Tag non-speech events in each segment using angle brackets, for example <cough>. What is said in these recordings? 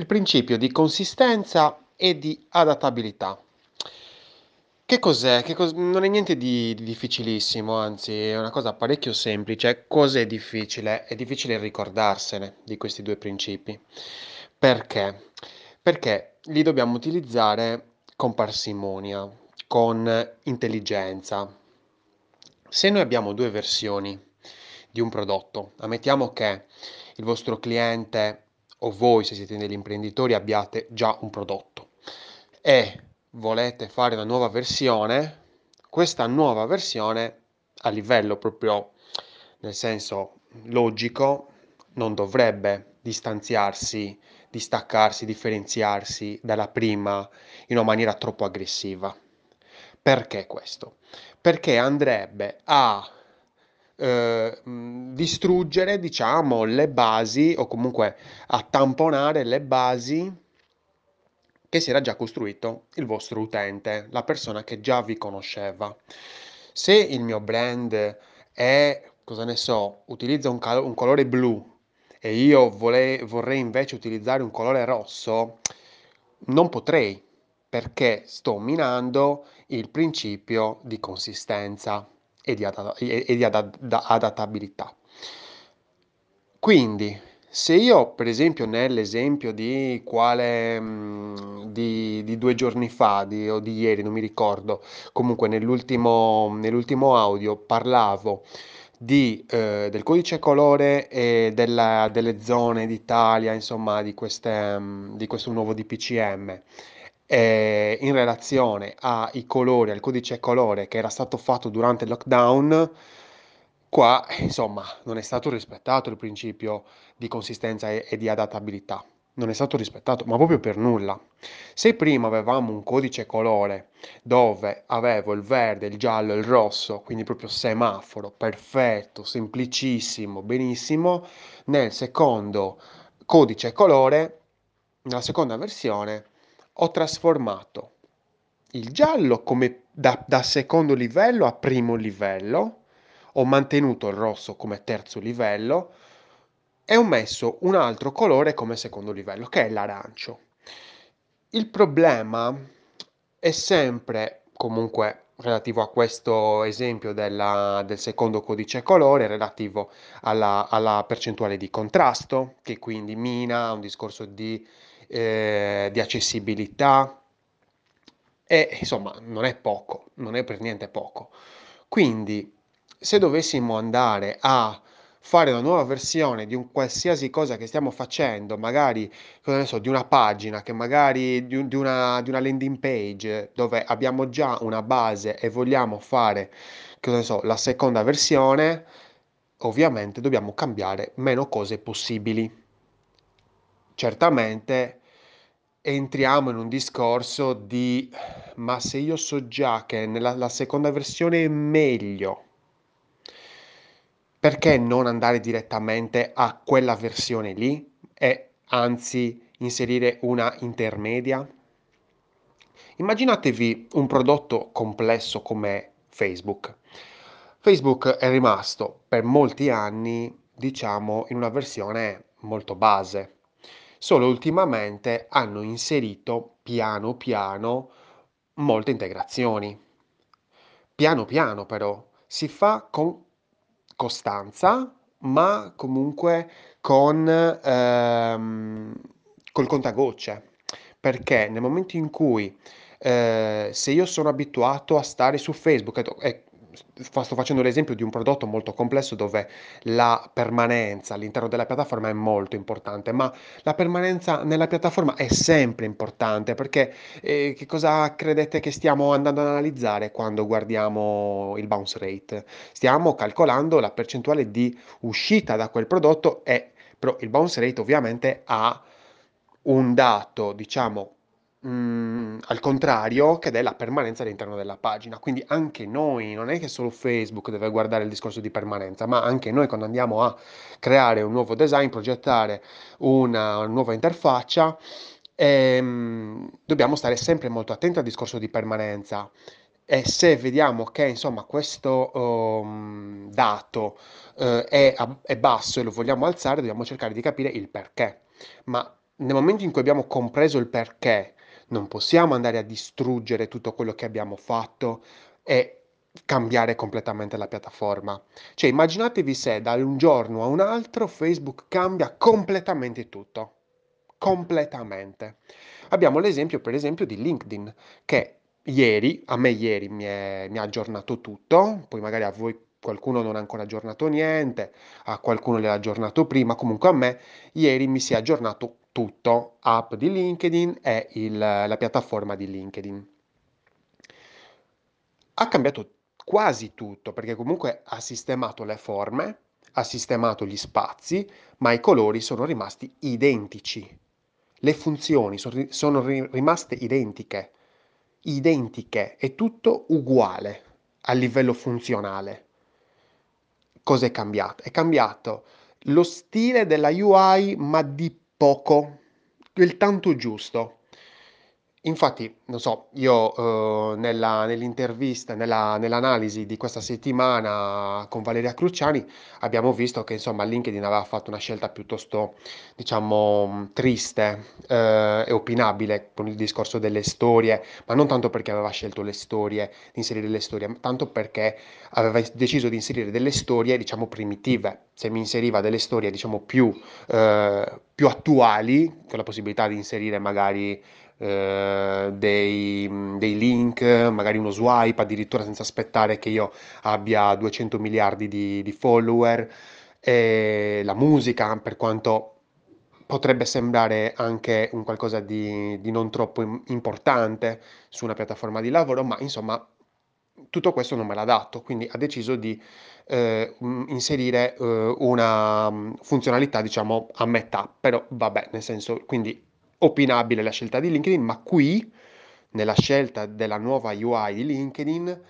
il principio di consistenza e di adattabilità. Che cos'è? Che cos- non è niente di, di difficilissimo, anzi è una cosa parecchio semplice. Cos'è difficile? È difficile ricordarsene di questi due principi. Perché? Perché li dobbiamo utilizzare con parsimonia, con intelligenza. Se noi abbiamo due versioni di un prodotto, ammettiamo che il vostro cliente o voi, se siete degli imprenditori, abbiate già un prodotto e volete fare una nuova versione, questa nuova versione a livello proprio nel senso logico non dovrebbe distanziarsi, distaccarsi, differenziarsi dalla prima in una maniera troppo aggressiva. Perché questo? Perché andrebbe a eh, distruggere, diciamo, le basi o comunque a tamponare le basi che si era già costruito il vostro utente, la persona che già vi conosceva. Se il mio brand è, cosa ne so, utilizza un, cal- un colore blu e io vole- vorrei invece utilizzare un colore rosso, non potrei perché sto minando il principio di consistenza e di, adatt- e di adatt- adattabilità. Quindi, se io, per esempio, nell'esempio di quale mm, di, di due giorni fa di, o di ieri, non mi ricordo, comunque nell'ultimo, nell'ultimo audio parlavo di, eh, del codice colore e della- delle zone d'Italia, insomma, di, queste, mm, di questo nuovo DPCM eh, in relazione ai colori, al codice colore che era stato fatto durante il lockdown, qua insomma non è stato rispettato il principio di consistenza e, e di adattabilità. Non è stato rispettato, ma proprio per nulla. Se prima avevamo un codice colore dove avevo il verde, il giallo e il rosso, quindi proprio semaforo, perfetto, semplicissimo, benissimo, nel secondo codice colore, nella seconda versione, ho trasformato il giallo come da, da secondo livello a primo livello, ho mantenuto il rosso come terzo livello e ho messo un altro colore come secondo livello, che è l'arancio. Il problema è sempre comunque relativo a questo esempio della, del secondo codice colore, relativo alla, alla, percentuale di contrasto, che quindi mina un discorso di eh, di accessibilità e insomma non è poco, non è per niente poco. Quindi se dovessimo andare a fare una nuova versione di un qualsiasi cosa che stiamo facendo, magari so, di una pagina, che magari di, di, una, di, una, landing page dove abbiamo già una base e vogliamo fare so, la seconda versione, ovviamente dobbiamo cambiare meno cose possibili. Certamente entriamo in un discorso di ma se io so già che nella seconda versione è meglio, perché non andare direttamente a quella versione lì e anzi inserire una intermedia? Immaginatevi un prodotto complesso come Facebook. Facebook è rimasto per molti anni, diciamo, in una versione molto base solo ultimamente hanno inserito piano piano molte integrazioni. Piano piano però si fa con costanza, ma comunque con ehm, col contagocce, perché nel momento in cui eh, se io sono abituato a stare su Facebook e, sto facendo l'esempio di un prodotto molto complesso dove la permanenza all'interno della piattaforma è molto importante, ma la permanenza nella piattaforma è sempre importante perché eh, che cosa credete che stiamo andando ad analizzare quando guardiamo il bounce rate? Stiamo calcolando la percentuale di uscita da quel prodotto e però il bounce rate ovviamente ha un dato, diciamo, Mhmm, al contrario che della permanenza all'interno della pagina. Quindi anche noi, non è che solo Facebook deve guardare il discorso di permanenza, ma anche noi quando andiamo a creare un nuovo design, progettare una nuova interfaccia, ehm, dobbiamo stare sempre molto attenti al discorso di permanenza. E se vediamo che insomma questo um, dato uh, è, è basso e lo vogliamo alzare, dobbiamo cercare di capire il perché. Ma nel momento in cui abbiamo compreso il perché, non possiamo andare a distruggere tutto quello che abbiamo fatto e cambiare completamente la piattaforma. Cioè, immaginatevi se da un giorno a un altro Facebook cambia completamente tutto. Completamente. Abbiamo l'esempio, per esempio, di LinkedIn, che ieri, a me ieri mi, è, mi ha aggiornato tutto, poi magari a voi qualcuno non ha ancora aggiornato niente, a qualcuno l'ha aggiornato prima, comunque a me ieri mi si è aggiornato tutto, app di LinkedIn e il, la piattaforma di LinkedIn. Ha cambiato quasi tutto, perché comunque ha sistemato le forme, ha sistemato gli spazi, ma i colori sono rimasti identici. Le funzioni sono rimaste identiche, identiche, è tutto uguale a livello funzionale. Cosa è cambiato? È cambiato lo stile della UI, ma di poco, il tanto giusto. Infatti, non so, io eh, nella, nell'intervista, nella, nell'analisi di questa settimana con Valeria Cruciani abbiamo visto che insomma LinkedIn aveva fatto una scelta piuttosto, diciamo, triste eh, e opinabile con il discorso delle storie, ma non tanto perché aveva scelto le storie, di inserire le storie, ma tanto perché aveva deciso di inserire delle storie, diciamo, primitive. Se mi inseriva delle storie, diciamo, più, eh, più attuali, con la possibilità di inserire magari eh, dei, dei, link, magari uno swipe, addirittura senza aspettare che io abbia 200 miliardi di, di follower, e la musica, per quanto potrebbe sembrare anche un qualcosa di, di non troppo importante su una piattaforma di lavoro, ma insomma tutto questo non me l'ha dato, quindi ha deciso di eh, inserire eh, una funzionalità, diciamo, a metà, però vabbè, nel senso, quindi opinabile la scelta di LinkedIn, ma qui, nella scelta della nuova UI di LinkedIn,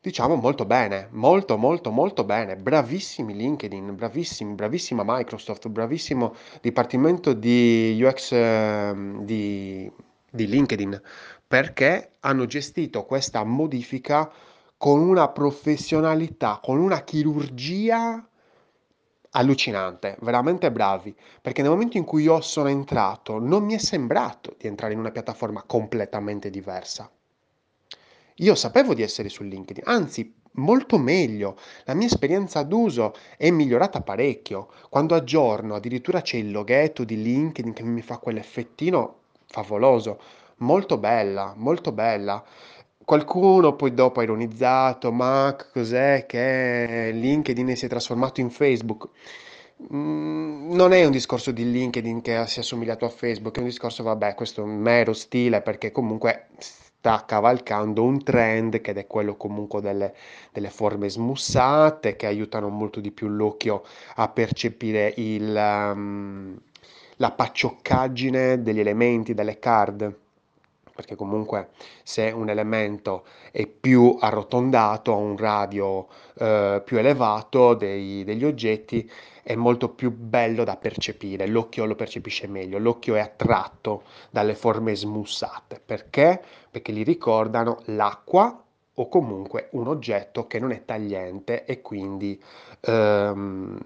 diciamo molto bene, molto molto molto bene, bravissimi LinkedIn, bravissimi, bravissima Microsoft, bravissimo Dipartimento di UX eh, di, di LinkedIn, perché hanno gestito questa modifica con una professionalità, con una chirurgia allucinante, veramente bravi, perché nel momento in cui io sono entrato non mi è sembrato di entrare in una piattaforma completamente diversa. Io sapevo di essere su LinkedIn, anzi molto meglio, la mia esperienza d'uso è migliorata parecchio. Quando aggiorno addirittura c'è il loghetto di LinkedIn che mi fa quell'effettino favoloso, molto bella, molto bella. Qualcuno poi dopo ha ironizzato, ma cos'è che LinkedIn si è trasformato in Facebook? Mm, non è un discorso di LinkedIn che si è assomigliato a Facebook, è un discorso, vabbè, questo è un mero stile perché comunque sta cavalcando un trend che è quello comunque delle, delle forme smussate che aiutano molto di più l'occhio a percepire il, um, la paccioccaggine degli elementi, delle card perché comunque se un elemento è più arrotondato, ha un radio eh, più elevato dei, degli oggetti, è molto più bello da percepire, l'occhio lo percepisce meglio, l'occhio è attratto dalle forme smussate, perché? Perché gli ricordano l'acqua o comunque un oggetto che non è tagliente e quindi ehm,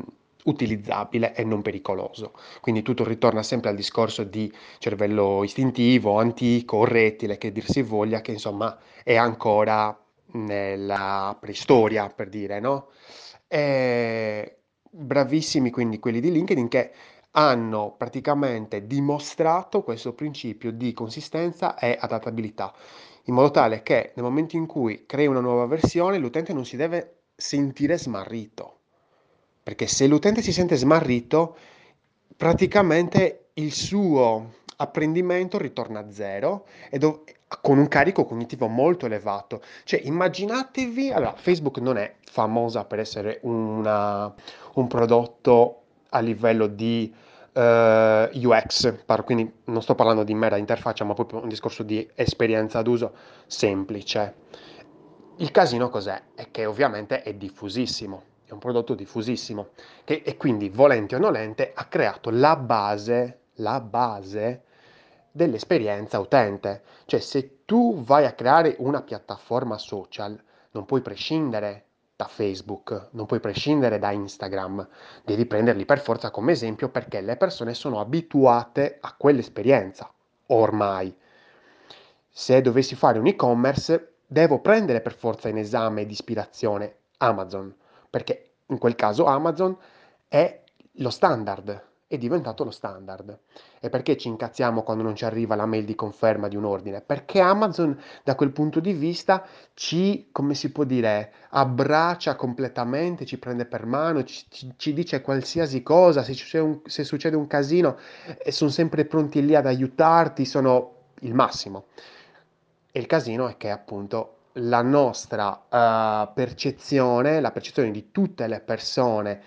utilizzabile e non pericoloso. Quindi tutto ritorna sempre al discorso di cervello istintivo, antico, rettile, che dir si voglia, che insomma è ancora nella preistoria, per dire, no? E bravissimi quindi quelli di LinkedIn che hanno praticamente dimostrato questo principio di consistenza e adattabilità, in modo tale che nel momento in cui crei una nuova versione l'utente non si deve sentire smarrito perché se l'utente si sente smarrito, praticamente il suo apprendimento ritorna a zero dov- con un carico cognitivo molto elevato. Cioè, immaginatevi, allora, Facebook non è famosa per essere una, un prodotto a livello di uh, eh, UX, par- quindi non sto parlando di mera interfaccia, ma proprio un discorso di esperienza d'uso semplice. Il casino cos'è? È che ovviamente è diffusissimo è un prodotto diffusissimo che, e quindi volente o nolente ha creato la base, la base dell'esperienza utente. Cioè se tu vai a creare una piattaforma social non puoi prescindere da Facebook, non puoi prescindere da Instagram, devi prenderli per forza come esempio perché le persone sono abituate a quell'esperienza, ormai. Se dovessi fare un e-commerce, devo prendere per forza in esame di ispirazione Amazon, perché in quel caso Amazon è lo standard, è diventato lo standard. E perché ci incazziamo quando non ci arriva la mail di conferma di un ordine? Perché Amazon da quel punto di vista ci, come si può dire, abbraccia completamente, ci prende per mano, ci, ci, ci dice qualsiasi cosa, se, succede un, se succede un casino, eh, sono sempre pronti lì ad aiutarti, sono il massimo. E il casino è che appunto la nostra uh, percezione, la percezione di tutte le persone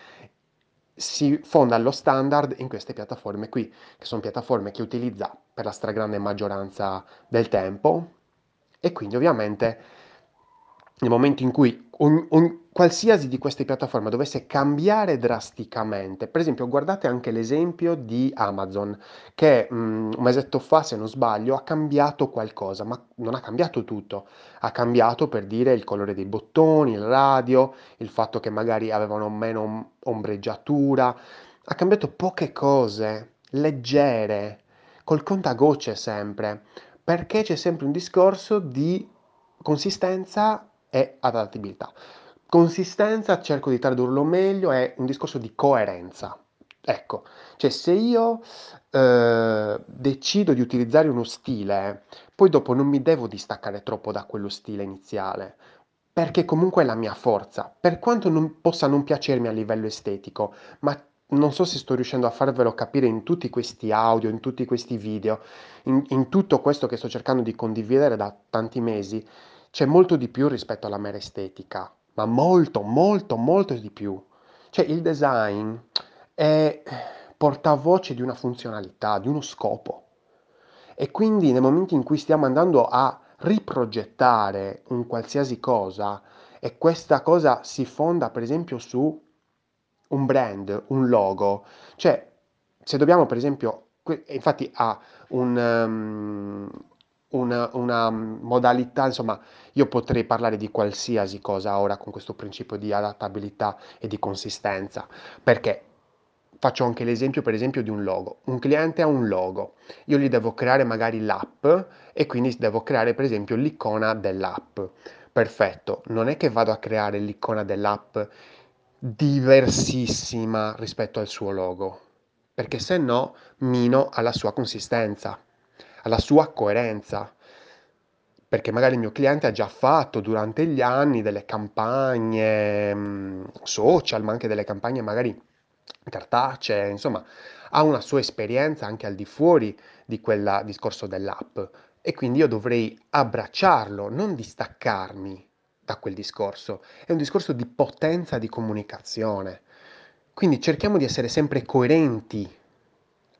si fonda allo standard in queste piattaforme qui, che sono piattaforme che utilizza per la stragrande maggioranza del tempo. E quindi ovviamente nel momento in cui un, un, qualsiasi di queste piattaforme dovesse cambiare drasticamente, per esempio guardate anche l'esempio di Amazon, che um, un mesetto fa, se non sbaglio, ha cambiato qualcosa, ma non ha cambiato tutto, ha cambiato per dire il colore dei bottoni, il radio, il fatto che magari avevano meno ombreggiatura, ha cambiato poche cose, leggere, col contagocce sempre, perché c'è sempre un discorso di consistenza e adattabilità. Consistenza, cerco di tradurlo meglio, è un discorso di coerenza. Ecco, cioè se io eh, decido di utilizzare uno stile, poi dopo non mi devo distaccare troppo da quello stile iniziale, perché comunque è la mia forza, per quanto non possa non piacermi a livello estetico, ma non so se sto riuscendo a farvelo capire in tutti questi audio, in tutti questi video, in, in tutto questo che sto cercando di condividere da tanti mesi, c'è molto di più rispetto alla mera estetica, ma molto, molto, molto di più. Cioè il design è portavoce di una funzionalità, di uno scopo. E quindi nel momento in cui stiamo andando a riprogettare un qualsiasi cosa e questa cosa si fonda per esempio su un brand, un logo, cioè se dobbiamo per esempio, infatti ha un, um, una, una modalità, insomma, io potrei parlare di qualsiasi cosa ora con questo principio di adattabilità e di consistenza, perché faccio anche l'esempio, per esempio, di un logo. Un cliente ha un logo, io gli devo creare magari l'app e quindi devo creare, per esempio, l'icona dell'app. Perfetto, non è che vado a creare l'icona dell'app diversissima rispetto al suo logo, perché se no mino alla sua consistenza alla sua coerenza, perché magari il mio cliente ha già fatto durante gli anni delle campagne mm, social, ma anche delle campagne magari cartacee, insomma, ha una sua esperienza anche al di fuori di quel discorso dell'app e quindi io dovrei abbracciarlo, non distaccarmi da quel discorso. È un discorso di potenza di comunicazione. Quindi cerchiamo di essere sempre coerenti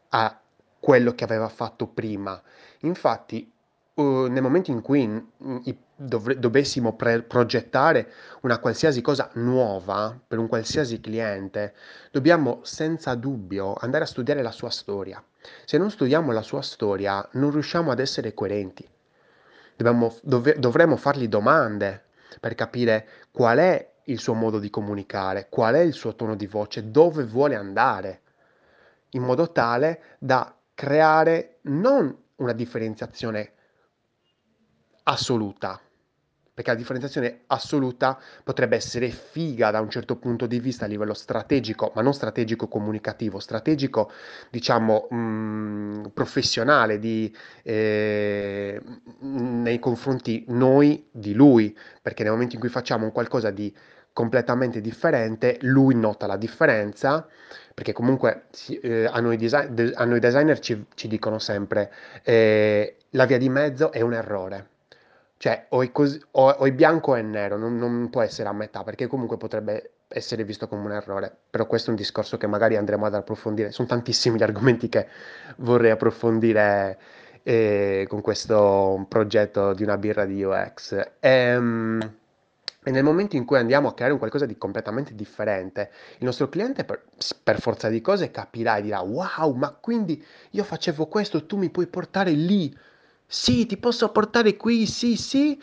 a quello che aveva fatto prima. Infatti, uh, nel momento in cui mm, dov- dovessimo pre- progettare una qualsiasi cosa nuova per un qualsiasi cliente, dobbiamo senza dubbio andare a studiare la sua storia. Se non studiamo la sua storia, non riusciamo ad essere coerenti. Dobbiamo, dov- dovremmo fargli domande per capire qual è il suo modo di comunicare, qual è il suo tono di voce, dove vuole andare, in modo tale da creare non una differenziazione assoluta, perché la differenziazione assoluta potrebbe essere figa da un certo punto di vista a livello strategico, ma non strategico comunicativo, strategico diciamo mh, mm, professionale di, eh, nei confronti noi di lui, perché nel momento in cui facciamo qualcosa di completamente differente, lui nota la differenza, perché comunque eh, a, noi design, de, a, noi designer ci, ci dicono sempre eh, la via di mezzo è un errore. Cioè, o è, così, o, o è bianco o è nero, non, non, può essere a metà, perché comunque potrebbe essere visto come un errore. Però questo è un discorso che magari andremo ad approfondire. Sono tantissimi gli argomenti che vorrei approfondire eh, con questo progetto di una birra di UX. Ehm, e nel momento in cui andiamo a creare un qualcosa di completamente differente, il nostro cliente per, per, forza di cose capirà e dirà wow, ma quindi io facevo questo, tu mi puoi portare lì? Sì, ti posso portare qui, sì, sì.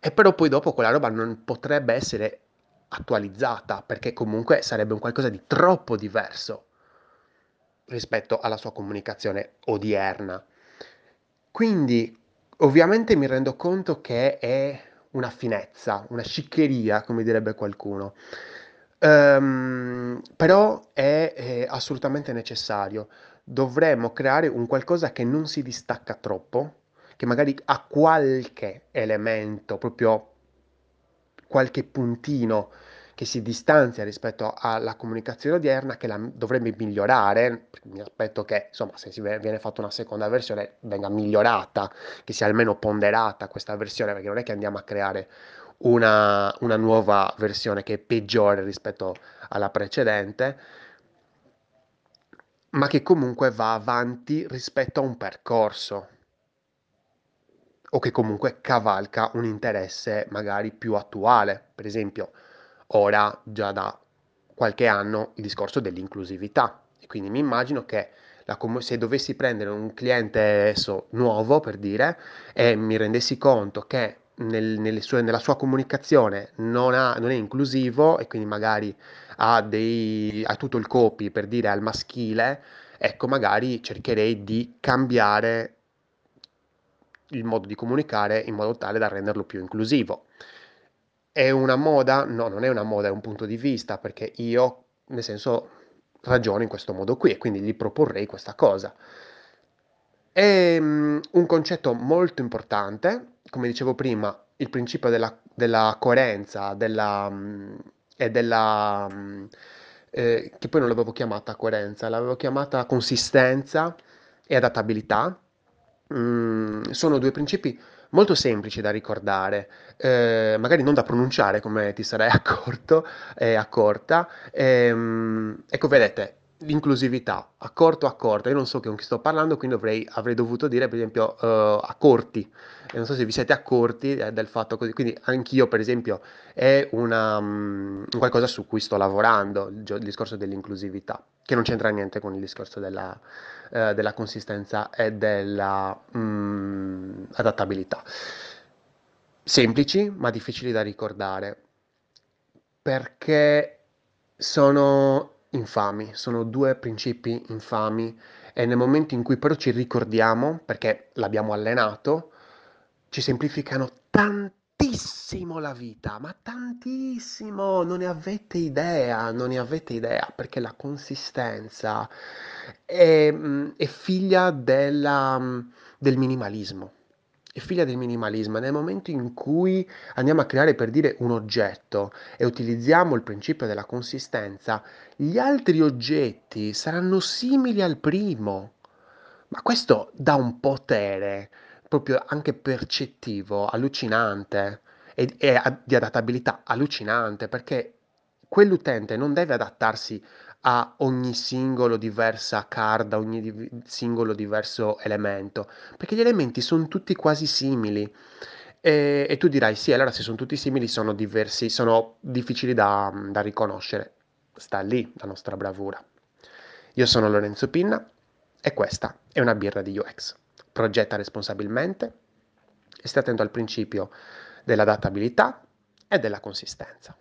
E però poi dopo quella roba non potrebbe essere attualizzata, perché comunque sarebbe un qualcosa di troppo diverso rispetto alla sua comunicazione odierna. Quindi ovviamente mi rendo conto che è una finezza, una sciccheria, come direbbe qualcuno. Um, però è, è assolutamente necessario. Dovremmo creare un qualcosa che non si distacca troppo, che magari ha qualche elemento, proprio qualche puntino che si distanzia rispetto alla comunicazione odierna che la dovrebbe migliorare. Mi aspetto che, insomma, se viene fatta una seconda versione venga migliorata, che sia almeno ponderata questa versione, perché non è che andiamo a creare una, una nuova versione che è peggiore rispetto alla precedente, ma che comunque va avanti rispetto a un percorso o che comunque cavalca un interesse magari più attuale. Per esempio, ora già da qualche anno il discorso dell'inclusività e quindi mi immagino che com- se dovessi prendere un cliente adesso nuovo per dire e mi rendessi conto che nel, sue, nella sua comunicazione non, ha, non, è inclusivo e quindi magari ha, dei, ha tutto il copy per dire al maschile, ecco magari cercherei di cambiare il modo di comunicare in modo tale da renderlo più inclusivo. È una moda? No, non è una moda, è un punto di vista, perché io, nel senso, ragiono in questo modo qui e quindi gli proporrei questa cosa. È um, un concetto molto importante, come dicevo prima, il principio della, della coerenza della, um, e della... Um, eh, che poi non l'avevo chiamata coerenza, l'avevo chiamata consistenza e adattabilità. Mm, sono due principi molto semplici da ricordare, eh, magari non da pronunciare come ti sarai <laughs> accorto, eh, accorta. Ehm, ecco, vedete, l'inclusività, accorto, accorta, io non so con chi sto parlando, quindi avrei, avrei dovuto dire per esempio uh, accorti, e non so se vi siete accorti eh, del fatto così, quindi anch'io per esempio è una, um, qualcosa su cui sto lavorando, il, il, discorso dell'inclusività, che non c'entra niente con il discorso della, uh, della consistenza e della um, adattabilità. Semplici ma difficili da ricordare, perché sono infami, sono due principi infami e nel momento in cui però ci ricordiamo, perché l'abbiamo allenato, ci semplificano tantissimo la vita, ma tantissimo, non ne avete idea, non ne avete idea, perché la consistenza è, mm, è figlia della, mm, del minimalismo è figlia del minimalismo. Nel momento in cui andiamo a creare per dire un oggetto e utilizziamo il principio della consistenza, gli altri oggetti saranno simili al primo. Ma questo dà un potere proprio anche percettivo, allucinante e, e di adattabilità allucinante perché quell'utente non deve adattarsi a ogni singolo diversa card, a ogni di- singolo diverso elemento, perché gli elementi sono tutti quasi simili. E, e tu dirai, sì, allora se sono tutti simili sono diversi, sono difficili da, da riconoscere. Sta lì la nostra bravura. Io sono Lorenzo Pinna e questa è una birra di UX. Progetta responsabilmente e stai attento al principio dell'adattabilità e della consistenza.